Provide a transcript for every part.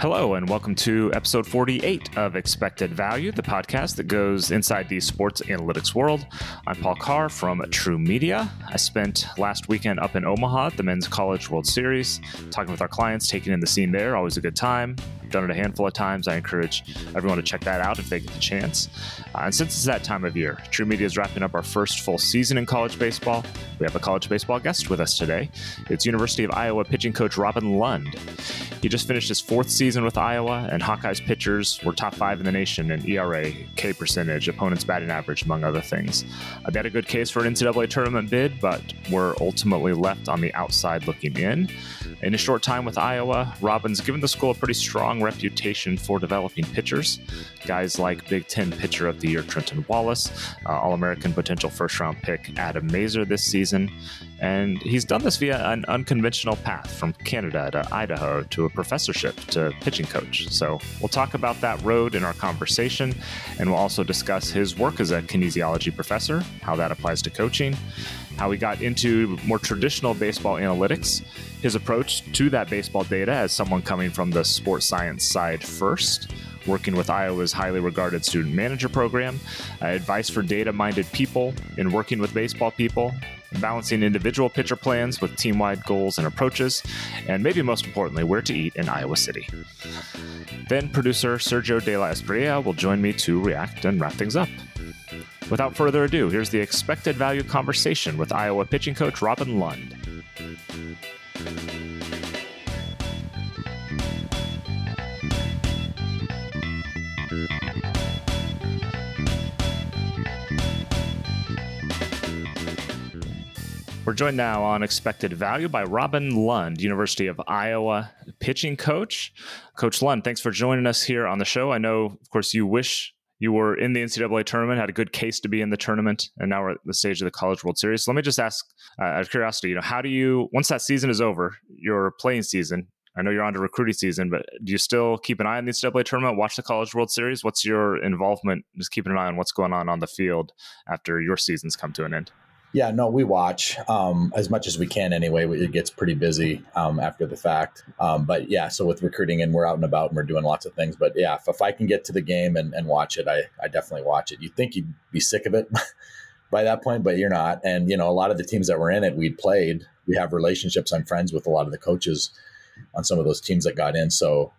Hello, and welcome to episode 48 of Expected Value, the podcast that goes inside the sports analytics world. I'm Paul Carr from True Media. I spent last weekend up in Omaha at the Men's College World Series, talking with our clients, taking in the scene there. Always a good time done it a handful of times. I encourage everyone to check that out if they get the chance. Uh, and since it's that time of year, True Media is wrapping up our first full season in college baseball. We have a college baseball guest with us today. It's University of Iowa pitching coach Robin Lund. He just finished his fourth season with Iowa, and Hawkeyes pitchers were top five in the nation in ERA, K percentage, opponent's batting average, among other things. Uh, they had a good case for an NCAA tournament bid, but were ultimately left on the outside looking in. In a short time with Iowa, Robin's given the school a pretty strong reputation for developing pitchers. Guys like Big Ten Pitcher of the Year Trenton Wallace, uh, All American potential first round pick Adam Mazur this season. And he's done this via an unconventional path from Canada to Idaho to a professorship to pitching coach. So we'll talk about that road in our conversation, and we'll also discuss his work as a kinesiology professor, how that applies to coaching, how he got into more traditional baseball analytics, his approach to that baseball data as someone coming from the sports science side first, working with Iowa's highly regarded student manager program, uh, advice for data minded people in working with baseball people, balancing individual pitcher plans with team wide goals and approaches, and maybe most importantly, where to eat in Iowa City. Then producer Sergio De La Espriella will join me to react and wrap things up. Without further ado, here's the expected value conversation with Iowa pitching coach Robin Lund. We're joined now on Expected Value by Robin Lund, University of Iowa pitching coach. Coach Lund, thanks for joining us here on the show. I know, of course, you wish you were in the NCAA tournament, had a good case to be in the tournament, and now we're at the stage of the College World Series. So let me just ask, uh, out of curiosity, you know, how do you once that season is over, your playing season? I know you're on to recruiting season, but do you still keep an eye on the NCAA tournament? Watch the College World Series. What's your involvement? Just keeping an eye on what's going on on the field after your seasons come to an end. Yeah, no, we watch um, as much as we can anyway. It gets pretty busy um, after the fact. Um, but yeah, so with recruiting and we're out and about and we're doing lots of things. But yeah, if, if I can get to the game and, and watch it, I, I definitely watch it. You'd think you'd be sick of it by that point, but you're not. And, you know, a lot of the teams that were in it, we'd played. We have relationships. I'm friends with a lot of the coaches on some of those teams that got in. So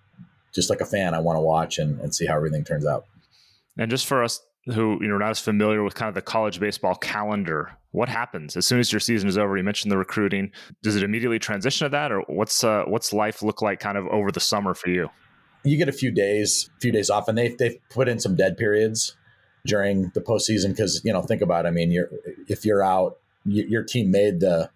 just like a fan, I want to watch and, and see how everything turns out. And just for us who you know are not as familiar with kind of the college baseball calendar what happens as soon as your season is over you mentioned the recruiting does it immediately transition to that or what's uh, what's life look like kind of over the summer for you you get a few days few days off and they, they've put in some dead periods during the postseason because you know think about it, i mean you're if you're out you, your team made the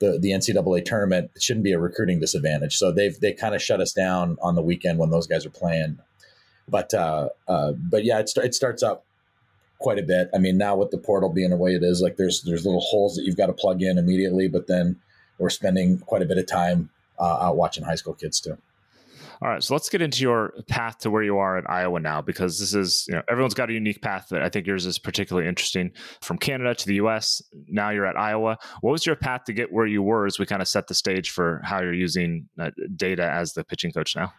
the, the NCAA tournament it shouldn't be a recruiting disadvantage. So they've they kind of shut us down on the weekend when those guys are playing. But uh, uh, but yeah, it, it starts up quite a bit. I mean, now with the portal being the way it is, like there's there's little holes that you've got to plug in immediately. But then we're spending quite a bit of time uh, out watching high school kids too. All right, so let's get into your path to where you are in Iowa now, because this is you know everyone's got a unique path, but I think yours is particularly interesting. From Canada to the U.S., now you're at Iowa. What was your path to get where you were as we kind of set the stage for how you're using uh, data as the pitching coach now?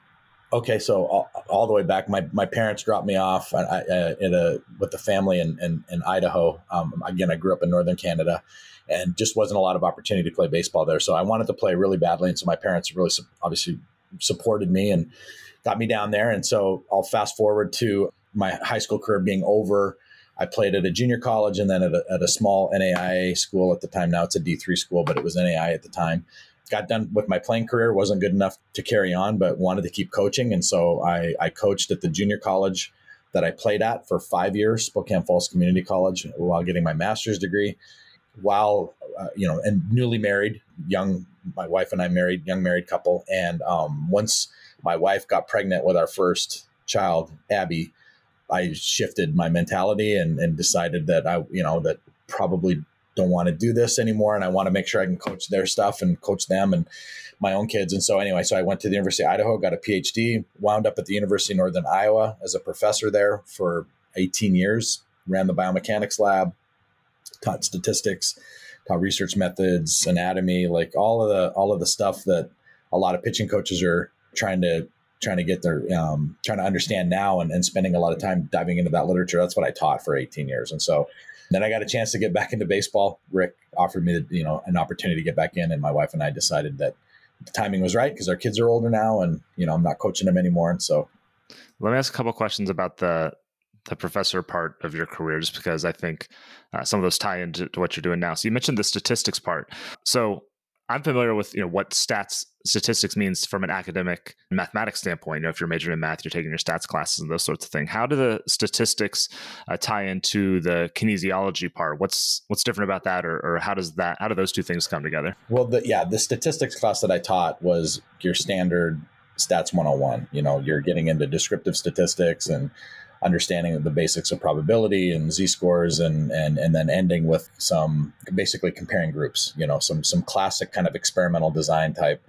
Okay, so all, all, the way back, my, my parents dropped me off uh, uh, in a with the family in in, in Idaho. Um, again, I grew up in northern Canada, and just wasn't a lot of opportunity to play baseball there. So I wanted to play really badly, and so my parents really obviously supported me and got me down there. And so I'll fast forward to my high school career being over. I played at a junior college and then at a, at a small NAIA school at the time. Now it's a D3 school, but it was NAIA at the time got done with my playing career, wasn't good enough to carry on, but wanted to keep coaching. And so I, I coached at the junior college that I played at for five years, Spokane Falls Community College, while getting my master's degree. While, uh, you know, and newly married, young, my wife and I married, young married couple. And um, once my wife got pregnant with our first child, Abby, I shifted my mentality and, and decided that I, you know, that probably don't want to do this anymore and I want to make sure I can coach their stuff and coach them and my own kids. And so anyway, so I went to the University of Idaho, got a PhD, wound up at the University of Northern Iowa as a professor there for 18 years, ran the biomechanics lab, taught statistics, taught research methods, anatomy, like all of the all of the stuff that a lot of pitching coaches are trying to trying to get their um, trying to understand now and, and spending a lot of time diving into that literature. That's what I taught for 18 years, and so then I got a chance to get back into baseball. Rick offered me, you know, an opportunity to get back in, and my wife and I decided that the timing was right because our kids are older now, and you know, I'm not coaching them anymore, and so. Let me ask a couple questions about the the professor part of your career, just because I think uh, some of those tie into what you're doing now. So you mentioned the statistics part. So I'm familiar with you know what stats statistics means from an academic mathematics standpoint. You know, if you're majoring in math, you're taking your stats classes and those sorts of things. How do the statistics uh, tie into the kinesiology part? What's what's different about that, or, or how does that how do those two things come together? Well, the, yeah, the statistics class that I taught was your standard stats 101. You know, you're getting into descriptive statistics and understanding the basics of probability and z scores and and and then ending with some basically comparing groups you know some some classic kind of experimental design type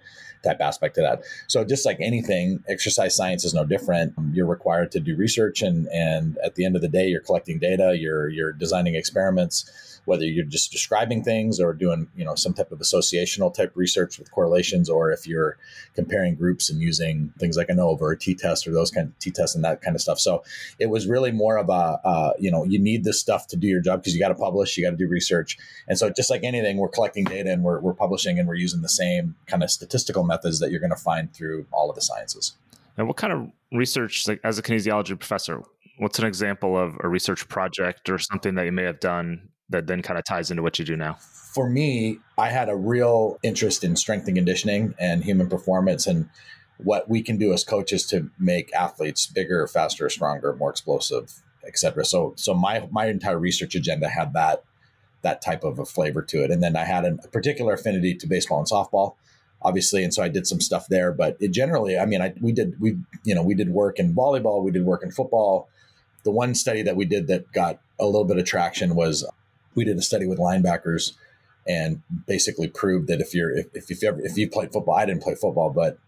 type aspect to that. So just like anything exercise science is no different. Um, you're required to do research and and at the end of the day you're collecting data you're you're designing experiments whether you're just describing things or doing you know some type of associational type research with correlations or if you're comparing groups and using things like ANOVA or t-test or those kind of t-tests and that kind of stuff. So it was really more of a uh, you know you need this stuff to do your job because you got to publish you got to do research. And so just like anything we're collecting data and we're, we're publishing and we're using the same kind of statistical methods that you're going to find through all of the sciences. And what kind of research like as a kinesiology professor what's an example of a research project or something that you may have done that then kind of ties into what you do now? For me, I had a real interest in strength and conditioning and human performance and what we can do as coaches to make athletes bigger, faster, stronger, more explosive, etc. So so my my entire research agenda had that that type of a flavor to it. And then I had a particular affinity to baseball and softball, obviously, and so I did some stuff there. But it generally, I mean, I we did we you know we did work in volleyball, we did work in football. The one study that we did that got a little bit of traction was we did a study with linebackers and basically proved that if you're if, if you ever if you played football, I didn't play football, but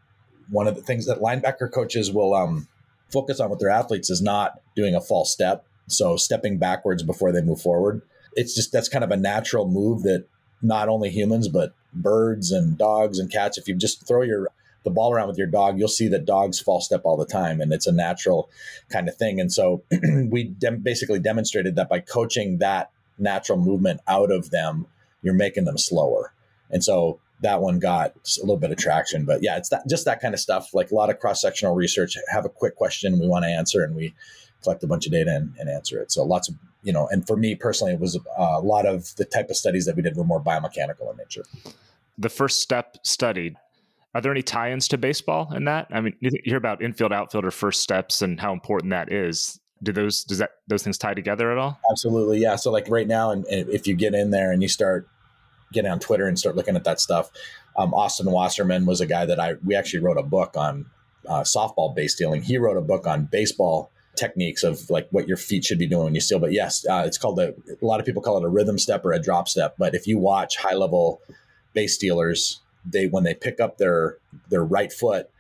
one of the things that linebacker coaches will um, focus on with their athletes is not doing a false step, so stepping backwards before they move forward. It's just that's kind of a natural move that not only humans but birds and dogs and cats. If you just throw your the ball around with your dog, you'll see that dogs false step all the time, and it's a natural kind of thing. And so we basically demonstrated that by coaching that natural movement out of them, you're making them slower. And so that one got a little bit of traction. But yeah, it's that just that kind of stuff. Like a lot of cross sectional research. Have a quick question we want to answer, and we collect a bunch of data and, and, answer it. So lots of you know, and for me personally, it was uh, a lot of the type of studies that we did were more biomechanical in nature. The first step studied. Are there any tie-ins to baseball in that? I mean, you hear about infield, outfielder first steps and how important that is do those does that those things tie together at all? Absolutely yeah. So like right now and, if you get in there and you start getting on twitter and start looking at that stuff um, austin wasserman was a guy that i we actually wrote a book on uh, softball base stealing. He wrote a book on baseball techniques of like what your feet should be doing when you steal. But yes uh, it's called a, a lot of people call it a rhythm step or a drop step. But if you watch high level base stealers they when they pick up their their right foot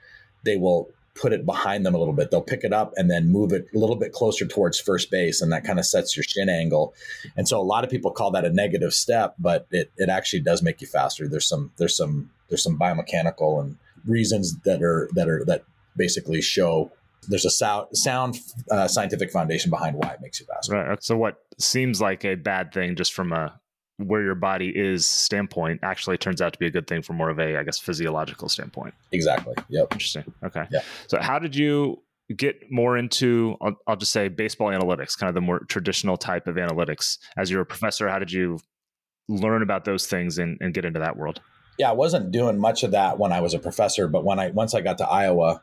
they will put it behind them a little bit. They'll pick it up and then move it a little bit closer towards first base, and that kind of sets your shin angle. And so a lot of people call that a negative step, but it, it actually does make you faster. There's some there's some there's some biomechanical and reasons that are that are that basically show there's a sound, sound uh, scientific foundation behind why it makes you faster. Right. So what seems like a bad thing just from a where your body is standpoint actually turns out to be a good thing from more of a, I guess, physiological standpoint. Exactly. Yep. Interesting. Okay. Yeah. So how did you get more into, I'll, I'll just say baseball analytics, kind of the more traditional type of analytics as you're a professor? How did you learn about those things and, and get into that world? Yeah, I wasn't doing much of that when I was a professor, but when I, once I got to Iowa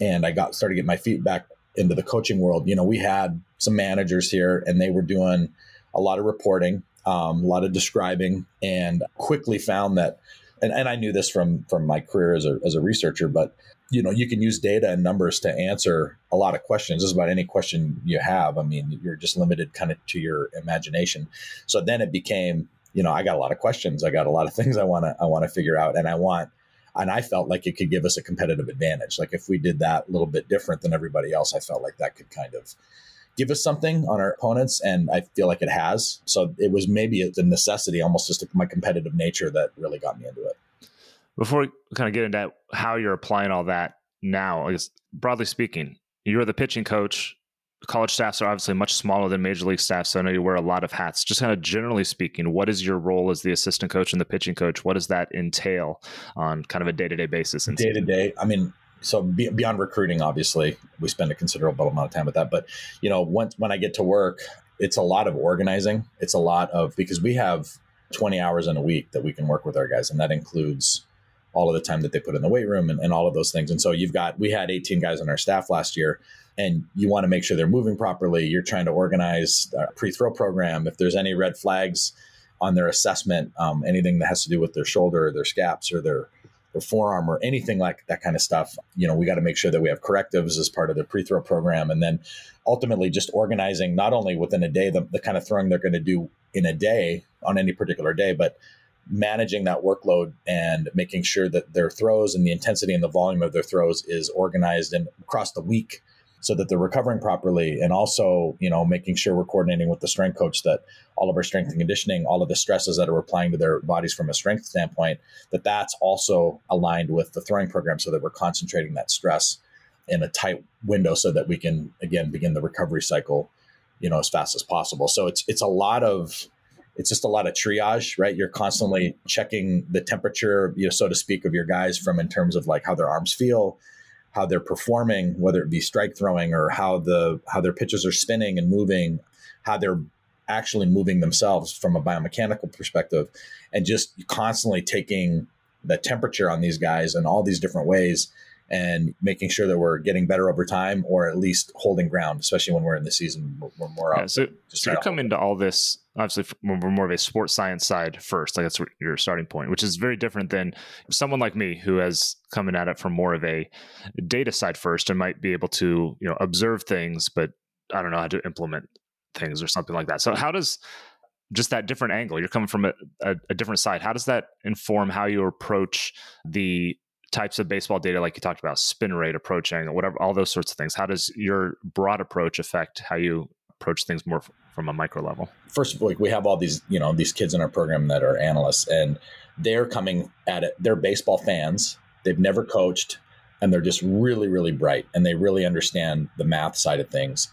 and I got, started getting my feet back into the coaching world, you know, we had some managers here and they were doing a lot of reporting um, a lot of describing, and quickly found that. And, and I knew this from from my career as a, as a researcher, but you know you can use data and numbers to answer a lot of questions. Just about any question you have. I mean you're just limited kind of to your imagination. So then it became you know i got a lot of questions. I got a lot of things i want to i want to figure out and i want and i felt like it could give us a competitive advantage. Like if we did that a little bit different than everybody else i felt like that could kind of give us something on our opponents, and I feel like it has. So it was maybe a necessity, almost just my competitive nature, that really got me into it. Before we kind of get into how you're applying all that, now, I guess, broadly speaking, you're the pitching coach. College staffs are obviously much smaller than major league staff, so I know you wear a lot of hats. Just kind of generally speaking, what is your role as the assistant coach and the pitching coach? What does that entail on kind of a day to day basis? Day to day, I mean, so beyond recruiting, obviously, we spend a considerable amount of time with that. But you know, once when I get to work, it's a lot of organizing. It's a lot of because we have 20 hours in a week that we can work with our guys, and that includes all of the time that they put in the weight room and, and all of those things. And so you've got we had 18 guys on our staff last year, and you want to make sure they're moving properly. You're trying to organize a pre-throw program. If there's any red flags on their assessment, um, anything that has to do with their shoulder, or their scaps, or their their forearm or anything like that kind of stuff, you know, we got to make sure that we have correctives as part of the pre-throw program. And then ultimately just organizing not only within a day, the, the kind of throwing they're going to do in a day on any particular day, but managing that workload and making sure that their throws and the intensity and the volume of their throws is organized and across the week so that they're recovering properly and also you know making sure we're coordinating with the strength coach that all of our strength and conditioning all of the stresses that are applying to their bodies from a strength standpoint that that's also aligned with the throwing program so that we're concentrating that stress in a tight window so that we can again begin the recovery cycle you know as fast as possible. So it's it's a lot of it's just a lot of triage right? You're constantly checking the temperature you know so to speak of your guys from in terms of like how their arms feel how they're performing, whether it be strike throwing or how the how their pitches are spinning and moving, how they're actually moving themselves from a biomechanical perspective, and just constantly taking the temperature on these guys in all these different ways and making sure that we're getting better over time or at least holding ground, especially when we're in the season. We're more yeah, so, so you come into all this obviously we're more of a sports science side first. Like that's your starting point, which is very different than someone like me who has coming at it from more of a data side first and might be able to you know observe things, but I don't know how to implement things or something like that. So how does just that different angle you're coming from a, a, a different side how does that inform how you approach the types of baseball data like you talked about spin rate approaching whatever all those sorts of things how does your broad approach affect how you approach things more from a micro level first of all we have all these you know these kids in our program that are analysts and they're coming at it they're baseball fans they've never coached and they're just really really bright and they really understand the math side of things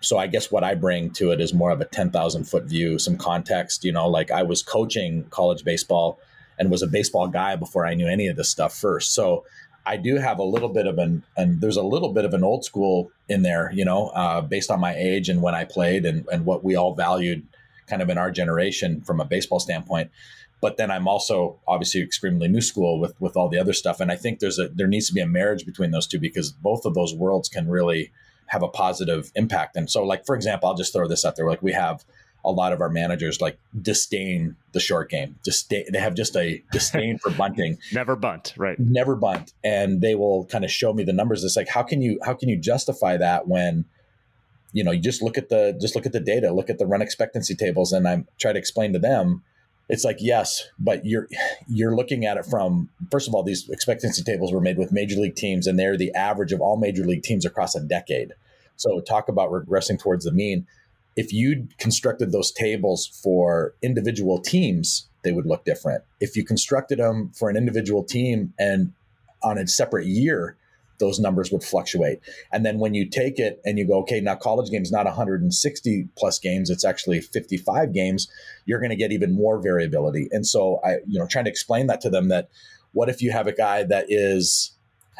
so i guess what i bring to it is more of a 10000 foot view some context you know like i was coaching college baseball and was a baseball guy before I knew any of this stuff first. So I do have a little bit of an, and there's a little bit of an old school in there, you know, uh, based on my age and when I played and, and what we all valued kind of in our generation from a baseball standpoint. But then I'm also obviously extremely new school with with all the other stuff, and I think there's a there needs to be a marriage between those two because both of those worlds can really have a positive impact. And so, like for example, I'll just throw this out there: like we have a lot of our managers like disdain the short game. Disdain, they have just a disdain for bunting. Never bunt, right? Never bunt, and they will kind of show me the numbers. It's like how can you how can you justify that when you know you just look at the just look at the data, look at the run expectancy tables, and I try to explain to them. It's like yes, but you're you're looking at it from first of all these expectancy tables were made with major league teams, and they're the average of all major league teams across a decade. So talk about regressing towards the mean if you constructed those tables for individual teams, they would look different. If you constructed them for an individual team and on a separate year, those numbers would fluctuate. And then when you take it and you go, okay, now college games not 160 plus games, it's actually 55 games, you're going to get even more variability. And so I, you know, trying to explain that to them that what if you have a guy that is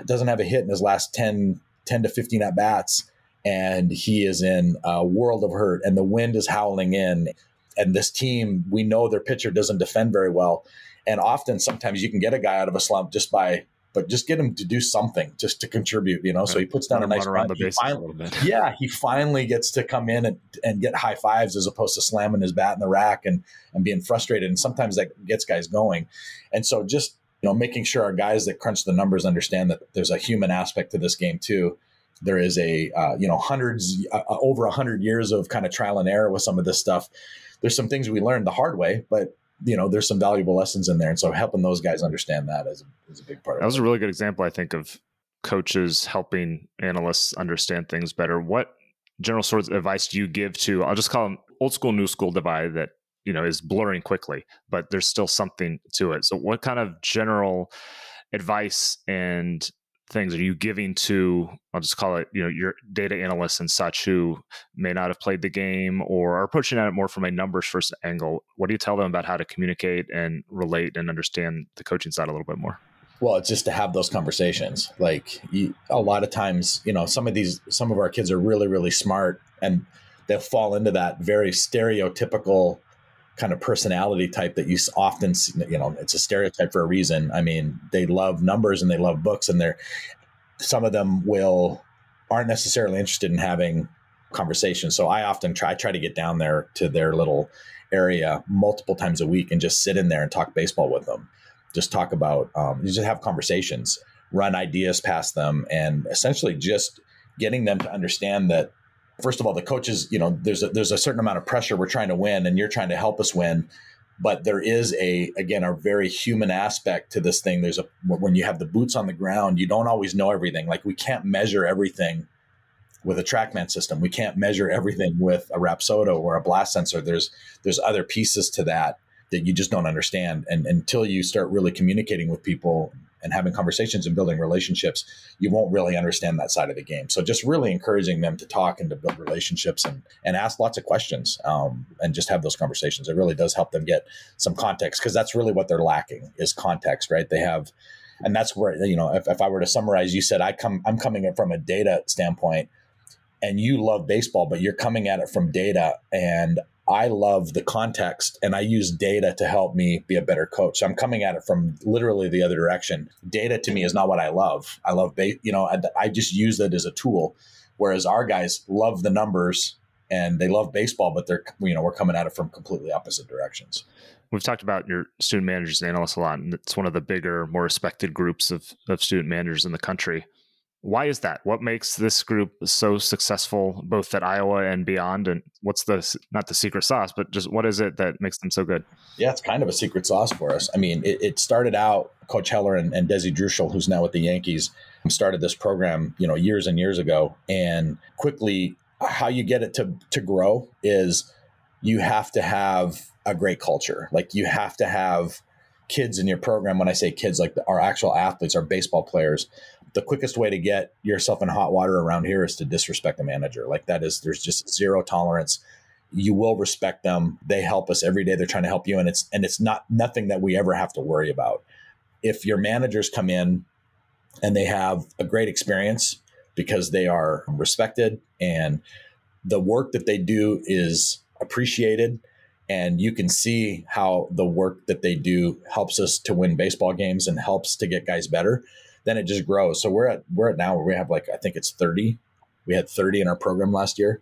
doesn't have a hit in his last 10 10 to 15 at bats and he is in a world of hurt and the wind is howling in and this team we know their pitcher doesn't defend very well and often sometimes you can get a guy out of a slump just by but just get him to do something just to contribute you know right. so he puts down a nice run the base finally, yeah he finally gets to come in and, and get high fives as opposed to slamming his bat in the rack and and being frustrated and sometimes that gets guys going. And so just you know making sure our guys that crunch the numbers understand that there's a human aspect to this game too there is a uh, you know hundreds uh, uh over a hundred years of kind of trial and error with some of this stuff. There's some things we learned the hard way, but you know there's some valuable lessons in there, and so helping those guys understand that is a, is a big part. That was it. a really good example, I think, of coaches helping analysts understand things better. What general sorts of advice do you give to? I'll just call them old school, new school divide that you know is blurring quickly, but there's still something to it. So, what kind of general advice and things are you giving to I'll just call it, you know, your data analysts and such who may not have played the game or are approaching at it more from a numbers first angle? What do you tell them about how to communicate and relate and understand the coaching side a little bit more? Well, it's just to have those conversations. Like you, a lot of times, you know, some of these, some of our kids are really, really smart, and they'll fall into that very stereotypical kind of personality type that you often see, you know it's a stereotype for a reason. I mean they love numbers and they love books and they're some of them will aren't necessarily interested in having conversations so i often try I try to get down there to their little area multiple times a week and just sit in there and talk baseball with them. Just talk about um, just have conversations run ideas past them and essentially just getting them to understand that first of all, the coaches, you know, there's a, there's a certain amount of pressure. We're trying to win, and you're trying to help us win. But there is a again a very human aspect to this thing. There's a when you have the boots on the ground, you don't always know everything. Like we can't measure everything with a TrackMan system. We can't measure everything with a Rapsodo or a blast sensor. There's there's other pieces to that that you just don't understand. And until you start really communicating with people and having conversations and building relationships, you won't really understand that side of the game. So just really encouraging them to talk and to build relationships and, and ask lots of questions um, and just have those conversations. It really does help them get some context because that's really what they're lacking is context, right? They have, and that's where, you know, if, if I were to summarize, you said I come, I'm coming in from a data standpoint and you love baseball, but you're coming at it from data. And I love the context and I use data to help me be a better coach. So I'm coming at it from literally the other direction. Data to me is not what I love. I love, ba- you know, I, I just use it as a tool. Whereas our guys love the numbers and they love baseball, but they're, you know, we're coming at it from completely opposite directions. We've talked about your student managers and analysts a lot, and it's one of the bigger, more respected groups of, of student managers in the country. Why is that? What makes this group so successful, both at Iowa and beyond? And what's the not the secret sauce, but just what is it that makes them so good? Yeah, it's kind of a secret sauce for us. I mean, it, it started out Coach Heller and, and Desi Druschel, who's now with the Yankees, started this program, you know, years and years ago, and quickly how you get it to to grow is you have to have a great culture. Like you have to have kids in your program. When I say kids, like our actual athletes, our baseball players, the quickest way to get yourself in hot water around here is to disrespect the manager. Like that is there's just zero tolerance. You will respect them. They help us every day. They're trying to help you, and it's and it's not nothing that we ever have to worry about. If your managers come in and they have a great experience because they are respected and the work that they do is appreciated and you can see how the work that they do helps us to win baseball games and helps to get guys better then it just grows. So we're at we're at now where we have like I think it's 30. We had 30 in our program last year.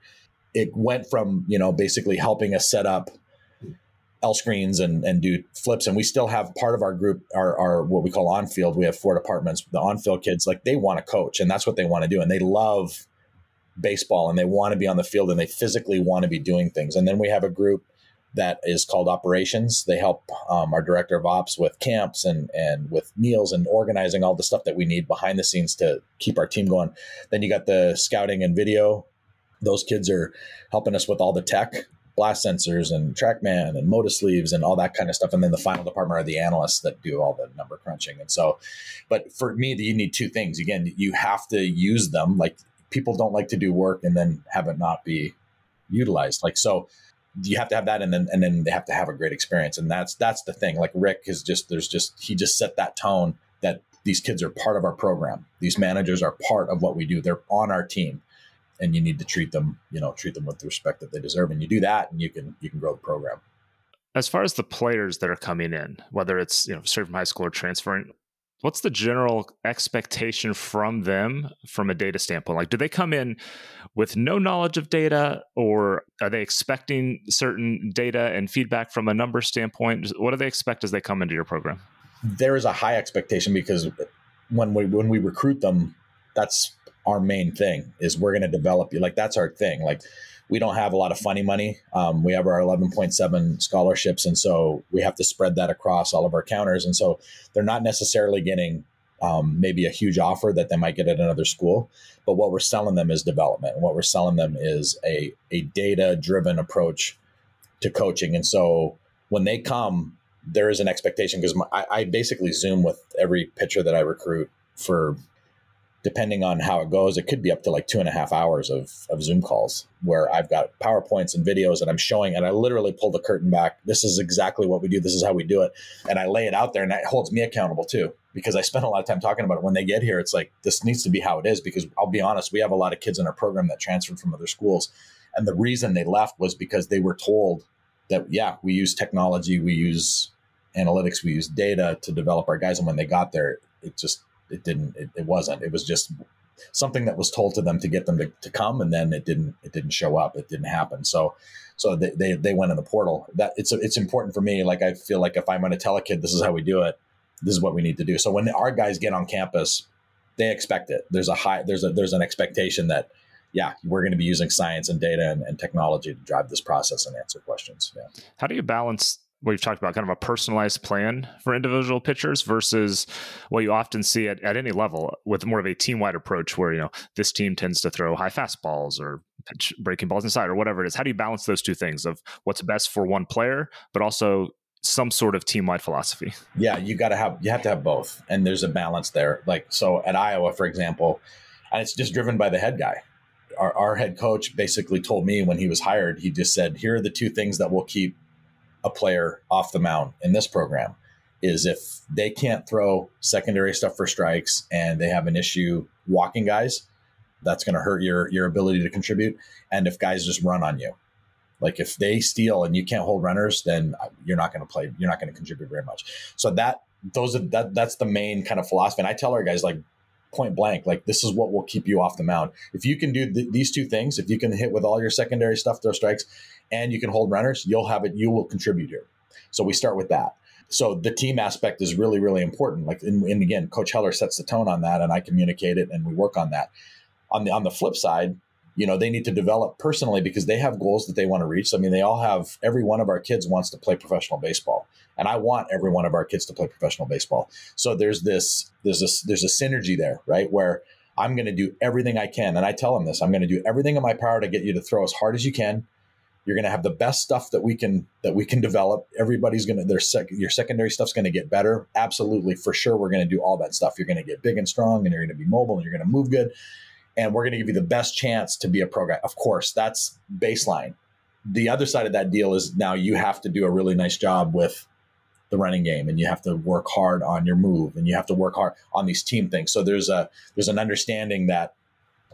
It went from, you know, basically helping us set up L screens and, and do flips. And we still have part of our group, our, our what we call on field. We have four departments. The on field kids, like they want to coach and that's what they want to do. And they love baseball and they want to be on the field and they physically want to be doing things. And then we have a group that is called operations. They help um, our director of ops with camps and and with meals and organizing all the stuff that we need behind the scenes to keep our team going. Then you got the scouting and video. Those kids are helping us with all the tech, blast sensors and TrackMan and Motus sleeves and all that kind of stuff. And then the final department are the analysts that do all the number crunching. And so, but for me, you need two things. Again, you have to use them. Like people don't like to do work and then have it not be utilized. Like so you have to have that and then and then they have to have a great experience. And that's that's the thing. Like rick is just there's just he just set that tone that these kids are part of our program. These managers are part of what we do. They're on our team. And you need to treat them you know treat them with the respect that they deserve. And you do that and you can you can grow the program. As far as the players that are coming in whether it's you know straight from high school or transferring what's the general expectation from them from a data standpoint? Like do they come in with no knowledge of data or are they expecting certain data and feedback from a number standpoint? What do they expect as they come into your program? There is a high expectation because when we when we recruit them that's our main thing is we're going to develop you like that's our thing like we don't have a lot of funny money. Um, we have our 11.7 scholarships, and so we have to spread that across all of our counters. And so they're not necessarily getting um, maybe a huge offer that they might get at another school. But what we're selling them is development. And what we're selling them is a, a data driven approach to coaching. And so when they come, there is an expectation because I, I basically Zoom with every pitcher that I recruit for depending on how it goes, it could be up to like two and a half hours of, of Zoom calls where I've got PowerPoints and videos and I'm showing, and I literally pull the curtain back. This is exactly what we do. This is how we do it. And I lay it out there and that holds me accountable too, because I spend a lot of time talking about it. When they get here, it's like, this needs to be how it is. Because I'll be honest, we have a lot of kids in our program that transferred from other schools. And the reason they left was because they were told that, yeah, we use technology, we use analytics, we use data to develop our guys. And when they got there, it just it didn't it, it, wasn't. It was just something that was told to them to get them to, to come and then it didn't it didn't show up. It didn't happen. So so they, they, they went in the portal. That it's it's important for me. Like i feel like if i'm going to tell a kid this is how we do it this is what we need to do. So when our guys get on campus they expect it. There's a high there's a there's an expectation that yeah we're going to be using science and data and, and technology to drive this process and answer questions. Yeah. How do you balance you've talked about, kind of a personalized plan for individual pitchers versus what you often see at, at any level with more of a team wide approach where, you know, this team tends to throw high fastballs or pitch breaking balls inside or whatever it is. How do you balance those two things of what's best for one player, but also some sort of team wide philosophy? Yeah, you got to have, you have to have both. And there's a balance there. Like, so at Iowa, for example, and it's just driven by the head guy. Our, our head coach basically told me when he was hired, he just said, here are the two things that will keep a player off the mound in this program is if they can't throw secondary stuff for strikes and they have an issue walking guys, that's going to hurt your your ability to contribute. And if guys just run on you, like if they steal and you can't hold runners, then you're not going to play. You're not going to contribute very much. So that those are that that's the main kind of philosophy. And I tell our guys like point blank, like this is what will keep you off the mound. If you can do th- these two things, if you can hit with all your secondary stuff, throw strikes, and you can hold runners, you'll have it. You will contribute here. So we start with that. So the team aspect is really, really important. Like, and, and again, Coach Heller sets the tone on that, and I communicate it, and we work on that. On the on the flip side, you know, they need to develop personally because they have goals that they want to reach. I mean, they all have. Every one of our kids wants to play professional baseball, and I want every one of our kids to play professional baseball. So there's this, there's this, there's a synergy there, right? Where I'm going to do everything I can, and I tell them this: I'm going to do everything in my power to get you to throw as hard as you can you're going to have the best stuff that we can that we can develop. Everybody's going to their sec, your secondary stuff's going to get better. Absolutely, for sure, we're going to do all that stuff. You're going to get big and strong, and you're going to be mobile, and you're going to move good, and we're going to give you the best chance to be a pro guy. Of course, that's baseline. The other side of that deal is now you have to do a really nice job with the running game and you have to work hard on your move and you have to work hard on these team things so there's a there's an understanding that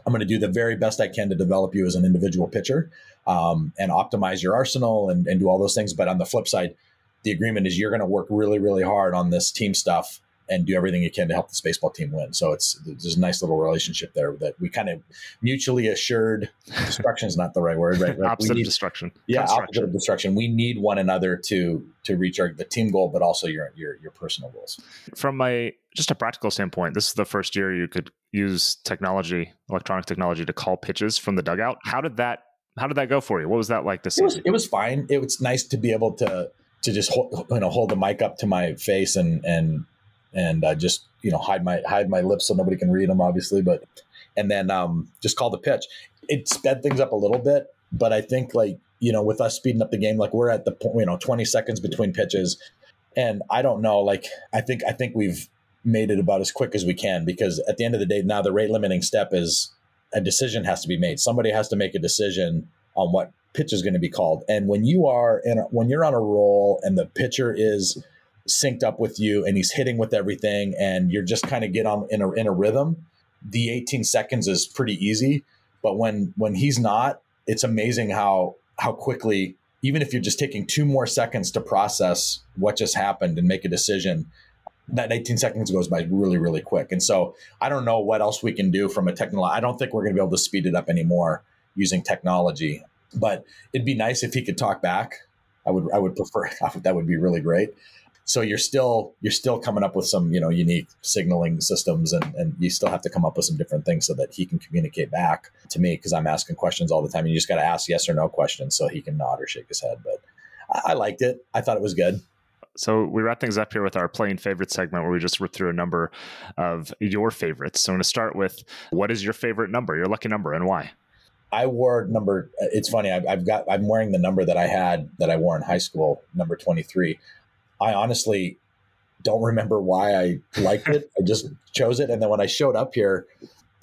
i'm going to do the very best i can to develop you as an individual pitcher um, and optimize your arsenal and, and do all those things. But on the flip side, the agreement is you're going to work really, really hard on this team stuff and do everything you can to help this baseball team win. So it's there's a nice little relationship there that we kind of mutually assured. Destruction is not the right word, right? Like opposite need, of destruction. Yeah, opposite of destruction. We need one another to to reach our the team goal, but also your your your personal goals. From my just a practical standpoint, this is the first year you could use technology, electronic technology, to call pitches from the dugout. How did that how did that go for you? What was that like this it was, it was fine. It was nice to be able to to just hold, you know hold the mic up to my face and and and uh, just you know hide my hide my lips so nobody can read them, obviously. But and then um, just call the pitch. It sped things up a little bit, but I think like you know with us speeding up the game, like we're at the point you know twenty seconds between pitches, and I don't know. Like I think I think we've made it about as quick as we can because at the end of the day, now the rate limiting step is a decision has to be made. Somebody has to make a decision on what pitch is going to be called. And when you are in a, when you're on a roll and the pitcher is synced up with you and he's hitting with everything and you're just kind of get on in a, in a rhythm, the 18 seconds is pretty easy. But when when he's not, it's amazing how how quickly even if you're just taking two more seconds to process what just happened and make a decision, that 18 seconds goes by really, really quick. And so I don't know what else we can do from a technical. I don't think we're going to be able to speed it up anymore using technology. But it'd be nice if he could talk back. I would I would prefer that would be really great. So you're still you're still coming up with some you know unique signaling systems and, and you still have to come up with some different things so that he can communicate back to me because I'm asking questions all the time and you just got to ask yes or no questions so he can nod or shake his head. But I liked it. I thought it was good. So we wrap things up here with our playing favorite segment where we just rip through a number of your favorites. So I'm going to start with what is your favorite number, your lucky number, and why? I wore number. Uh, it's funny. I've got. I'm wearing the number that I had that I wore in high school, number 23. I honestly don't remember why I liked it. I just chose it, and then when I showed up here,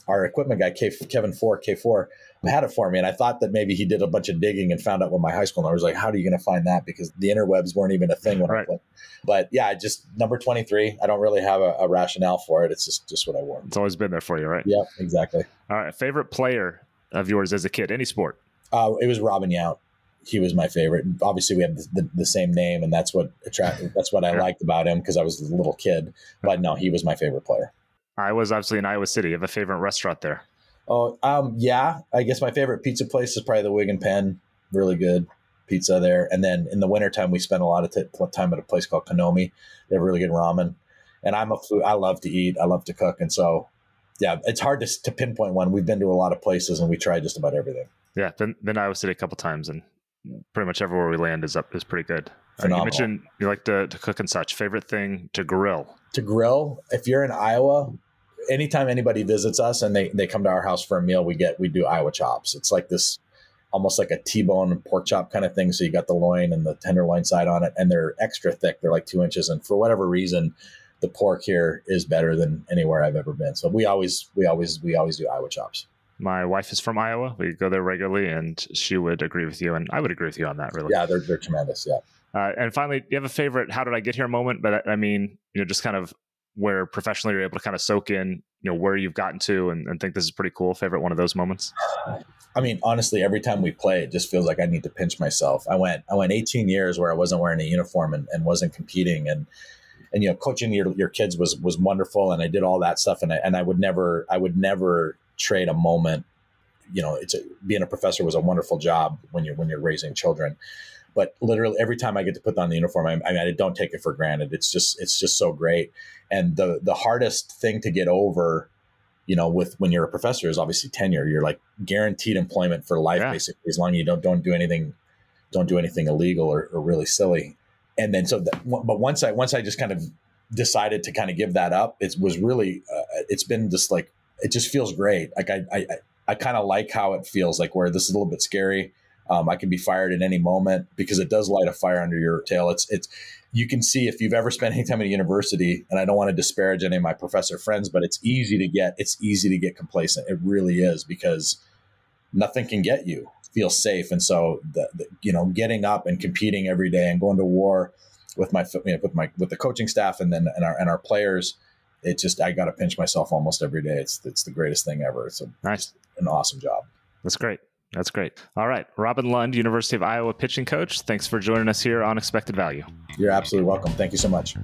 our equipment guy, K, Kevin Four, K4, had it for me. And I thought that maybe he did a bunch of digging and found out what my high school number was like, how are you going to find that? Because the interwebs weren't even a thing when right. I played. But yeah, just number 23. I don't really have a, a, rationale for it. It's just, just what I wore. It's always been there for you, right? Yeah, exactly. All right. Favorite player of yours as a kid, any sport? Uh, it was Robin Yount. He was my favorite. Obviously, we have the, the, the same name, and that's what attracted. That's what I liked about him because I was a little kid. But no, he was my favorite player. I was obviously in Iowa City. You have a favorite restaurant there? Oh, um, yeah. I guess my favorite pizza place is probably the Wig and Pen. Really good pizza there. And then in the wintertime, we spend a lot of t- time at a place called Konomi. They have really good ramen. And I'm a food. I love to eat. I love to cook, and so yeah, it's hard to, to pinpoint one. We've been to a lot of places and we try just about everything. Yeah, been been Iowa City a couple times, and pretty much everywhere we land is up is pretty good. Uh, you mentioned you like to, to cook and such. Favorite thing to grill? To grill, if you're in Iowa, anytime anybody visits us and they, they come to our house for a meal, we get we do Iowa chops. It's like this almost like a T-bone pork chop kind of thing. So you got the loin and the tenderloin side on it, and they're extra thick. They're like two inches, and for whatever reason, the pork here is better than anywhere I've ever been. So we always we always we always do Iowa chops. My wife is from Iowa. We go there regularly, and she would agree with you, and I would agree with you on that. Really, yeah, they're they're tremendous. Yeah. Uh, and finally, do you have a favorite? How did I get here moment? But I mean, you know, just kind of where professionally you're able to kind of soak in, you know, where you've gotten to and, and think this is pretty cool. Favorite one of those moments? I mean, honestly, every time we play, it just feels like I need to pinch myself. I went, I went 18 years where I wasn't wearing a uniform and, and wasn't competing, and and you know, coaching your, your kids was was wonderful, and I did all that stuff, and I, and I would never, I would never trade a moment. You know, it's a, being a professor was a wonderful job when you're when you're raising children, but literally every time I get to put on the uniform, I, I mean, I don't take it for granted. It's just it's just so great. And the the hardest thing to get over, you know, with when you're a professor is obviously tenure. You're like guaranteed employment for life, yeah. basically, as long as you don't don't do anything, don't do anything illegal or, or really silly. And then so, that, but once I once I just kind of decided to kind of give that up, it was really uh, it's been just like it just feels great. Like I I I kind of like how it feels like where this is a little bit scary um, I can be fired at any moment because it does light a fire under your tail. It's it's you can see if you've ever spent any time at a university, and I don't want to disparage any of my professor friends, but it's easy to get it's easy to get complacent. It really is because nothing can get you feel safe, and so the, the you know getting up and competing every day and going to war with my you know, with my with the coaching staff and then and our and our players. It just I got to pinch myself almost every day. It's it's the greatest thing ever. It's a, nice, an awesome job. That's great. That's great. All right. Robin Lund, University of Iowa pitching coach. Thanks for joining us here on Expected Value. You're absolutely welcome. Thank you so much.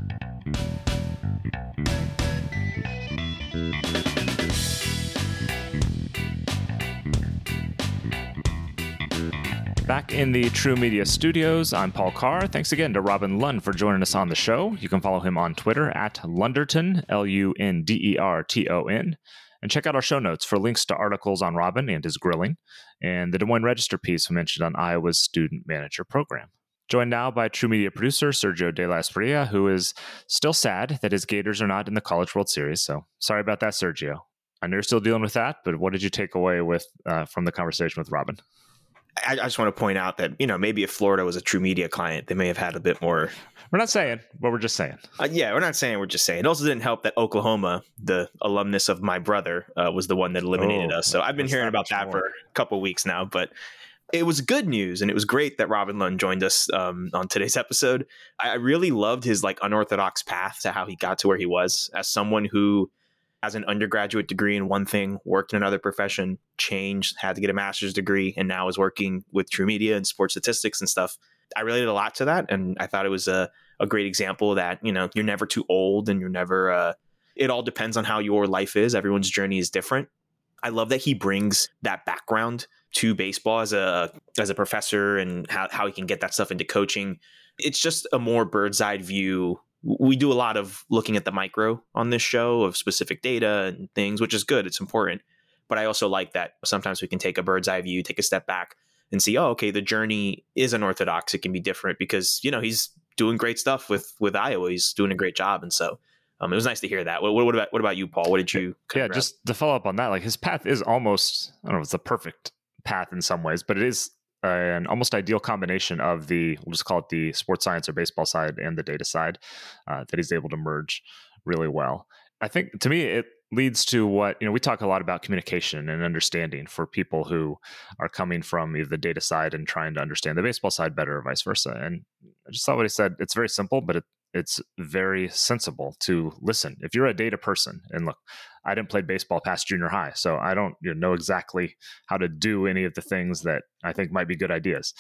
Back in the True Media studios, I'm Paul Carr. Thanks again to Robin Lund for joining us on the show. You can follow him on Twitter at Lunderton, L U N D E R T O N. And check out our show notes for links to articles on Robin and his grilling, and the Des Moines Register piece we mentioned on Iowa's Student Manager Program. Joined now by True Media producer Sergio De La Espriella, who is still sad that his Gators are not in the College World Series. So sorry about that, Sergio. I know you're still dealing with that, but what did you take away with uh, from the conversation with Robin? I, I, just want to point out that you know maybe if Florida was a True Media client, they may have had a bit more. We're not saying, but we're just saying. Uh, yeah, we're not saying. We're just saying. It also didn't help that Oklahoma, the alumnus of my brother, uh, was the one that eliminated oh, us. So I've been hearing about that more. for a couple weeks now, but. It was good news, and it was great that Robin Lund joined us um, on today's episode. I really loved his like unorthodox path to how he got to where he was. As someone who has an undergraduate degree in one thing, worked in another profession, changed, had to get a master's degree, and now is working with True Media and sports statistics and stuff. I related a lot to that, and I thought it was a, a great example that you know you're never too old, and you're never. Uh, it all depends on how your life is. Everyone's journey is different. I love that he brings that background to baseball as a as a professor and how, how he can get that stuff into coaching. It's just a more bird's eye view we do a lot of looking at the micro on this show of specific data and things, which is good. It's important. But I also like that sometimes we can take a bird's eye view, take a step back and see, oh, okay, the journey is unorthodox. It can be different because, you know, he's doing great stuff with with Iowa. He's doing a great job. And so um, it was nice to hear that. What, what, about what about you, Paul? What did you Yeah, just to follow up on that, like his path is almost I don't know it's the perfect path in some ways, but it is an almost ideal combination of the we'll just call it the sports science or baseball side and the data side uh, that he's able to merge really well. I think to me it leads to what you know we talk a lot about communication and understanding for people who are coming from either the data side and trying to understand the baseball side better or vice versa and i just thought what he said it's very simple but it, it's very sensible to listen. If you're a data person and look i didn't play baseball past junior high so i don't you know, exactly how to do any of the things that i think might be good ideas.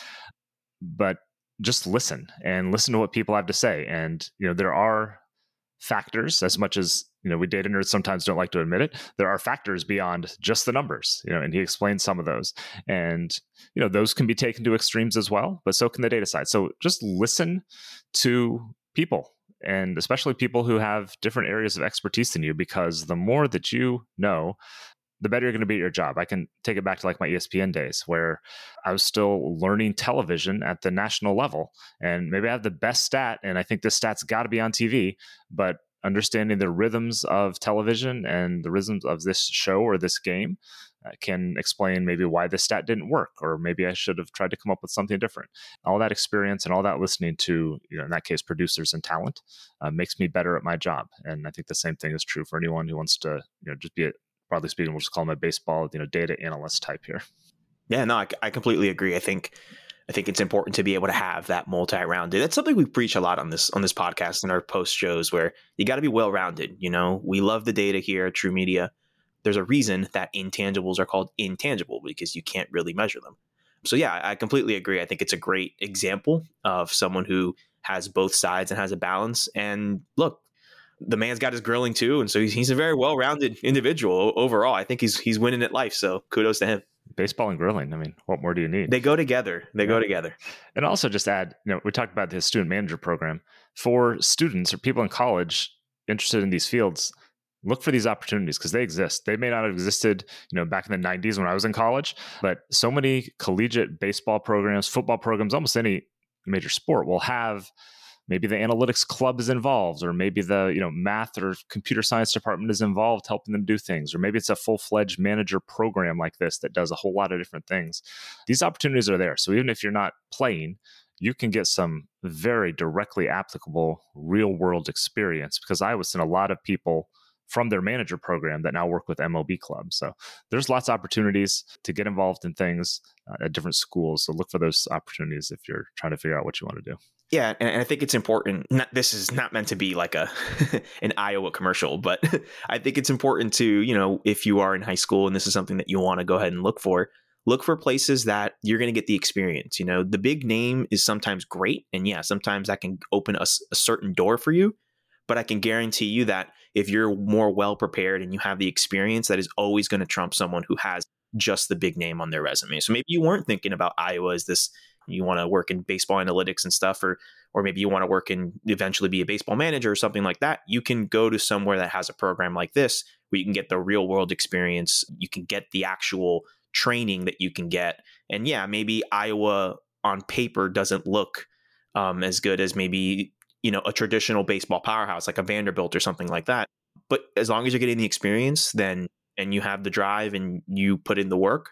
But just listen and listen to what people have to say and you know there are factors as much as you know we data nerds sometimes don't like to admit it there are factors beyond just the numbers you know and he explains some of those. And you know those can be taken to extremes as well but so can the data side. So just listen to people and especially people who have different areas of expertise than you because the more that you know the better you're going to be at your job. I can take it back to like my ESPN days where I was still learning television at the national level. And maybe I have the best stat, and I think this stat's got to be on TV, but understanding the rhythms of television and the rhythms of this show or this game can explain maybe why this stat didn't work, or maybe I should have tried to come up with something different. All that experience and all that listening to, you know, in that case, producers and talent uh, makes me better at my job. And I think the same thing is true for anyone who wants to, you know, just be a broadly speaking, we'll just call them a baseball, you know, data analyst type here. Yeah, no, I, I completely agree. I think I think it's important to be able to have that multi-rounded. That's something we preach a lot on this on this podcast and our post shows where you got to be well-rounded. You know, we love the data here at TruMedia. There's a reason that intangibles are called intangible because you can't really measure them. So yeah, I completely agree. I think it's a great example of someone who has both sides and has a balance. And look, the man's got his grilling too, and so he's, he's a very well-rounded individual overall. I think he's he's winning at life. So kudos to him. Baseball and grilling. I mean, what more do you need? They go together. They yeah. go together. And also, just add, you know, we talked about the student manager program for students or people in college interested in these fields. Look for these opportunities because they exist. They may not have existed, you know, back in the '90s when I was in college, but so many collegiate baseball programs, football programs, almost any major sport will have maybe the analytics club is involved or maybe the you know math or computer science department is involved helping them do things or maybe it's a full-fledged manager program like this that does a whole lot of different things these opportunities are there so even if you're not playing you can get some very directly applicable real world experience because i was in a lot of people from their manager program that now work with MLB clubs. So there's lots of opportunities to get involved in things uh, at different schools. So look for those opportunities if you're trying to figure out what you want to do. Yeah, and I think it's important. Not, this is not meant to be like a an Iowa commercial, but I think it's important to you know if you are in high school and this is something that you want to go ahead and look for, look for places that you're going to get the experience. You know, the big name is sometimes great, and yeah, sometimes that can open a, a certain door for you. But I can guarantee you that if you're more well prepared and you have the experience, that is always going to trump someone who has just the big name on their resume. So maybe you weren't thinking about Iowa as this you want to work in baseball analytics and stuff or or maybe you want to work and eventually be a baseball manager or something like that you can go to somewhere that has a program like this where you can get the real world experience you can get the actual training that you can get and yeah maybe iowa on paper doesn't look um, as good as maybe you know a traditional baseball powerhouse like a vanderbilt or something like that but as long as you're getting the experience then and you have the drive and you put in the work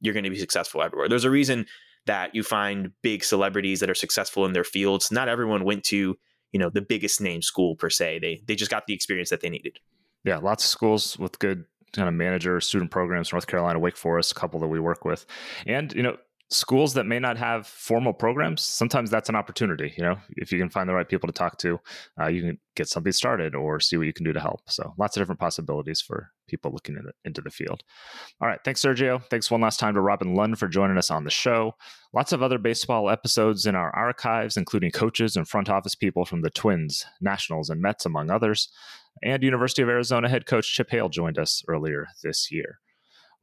you're going to be successful everywhere there's a reason that you find big celebrities that are successful in their fields. Not everyone went to, you know, the biggest name school per se. They they just got the experience that they needed. Yeah, lots of schools with good kind of manager student programs, North Carolina, Wake Forest, a couple that we work with. And, you know, schools that may not have formal programs sometimes that's an opportunity you know? If you can find the right people to talk to uh, you can get something started or see what you can do to help. So lots of different possibilities for people looking in the, into the field. All right thanks sergio. Thanks one last time to robin lund for joining us on the show. Lots of other baseball episodes in our archives including coaches and front office people from the twins nationals and mets among others. And university of arizona head coach chip hale joined us earlier this year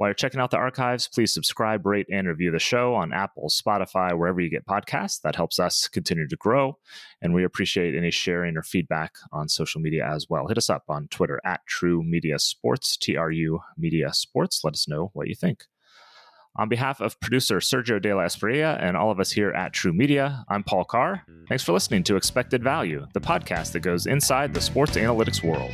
while you're checking out the archives, please subscribe, rate, and review the show on Apple, Spotify, wherever you get podcasts. That helps us continue to grow. And we appreciate any sharing or feedback on social media as well. Hit us up on Twitter at TruMedia Sports, T R U Media Sports. Let us know what you think. On behalf of producer Sergio De La Espriella and all of us here at TruMedia, I'm Paul Carr. Thanks for listening to Expected Value, the podcast that goes inside the sports analytics world.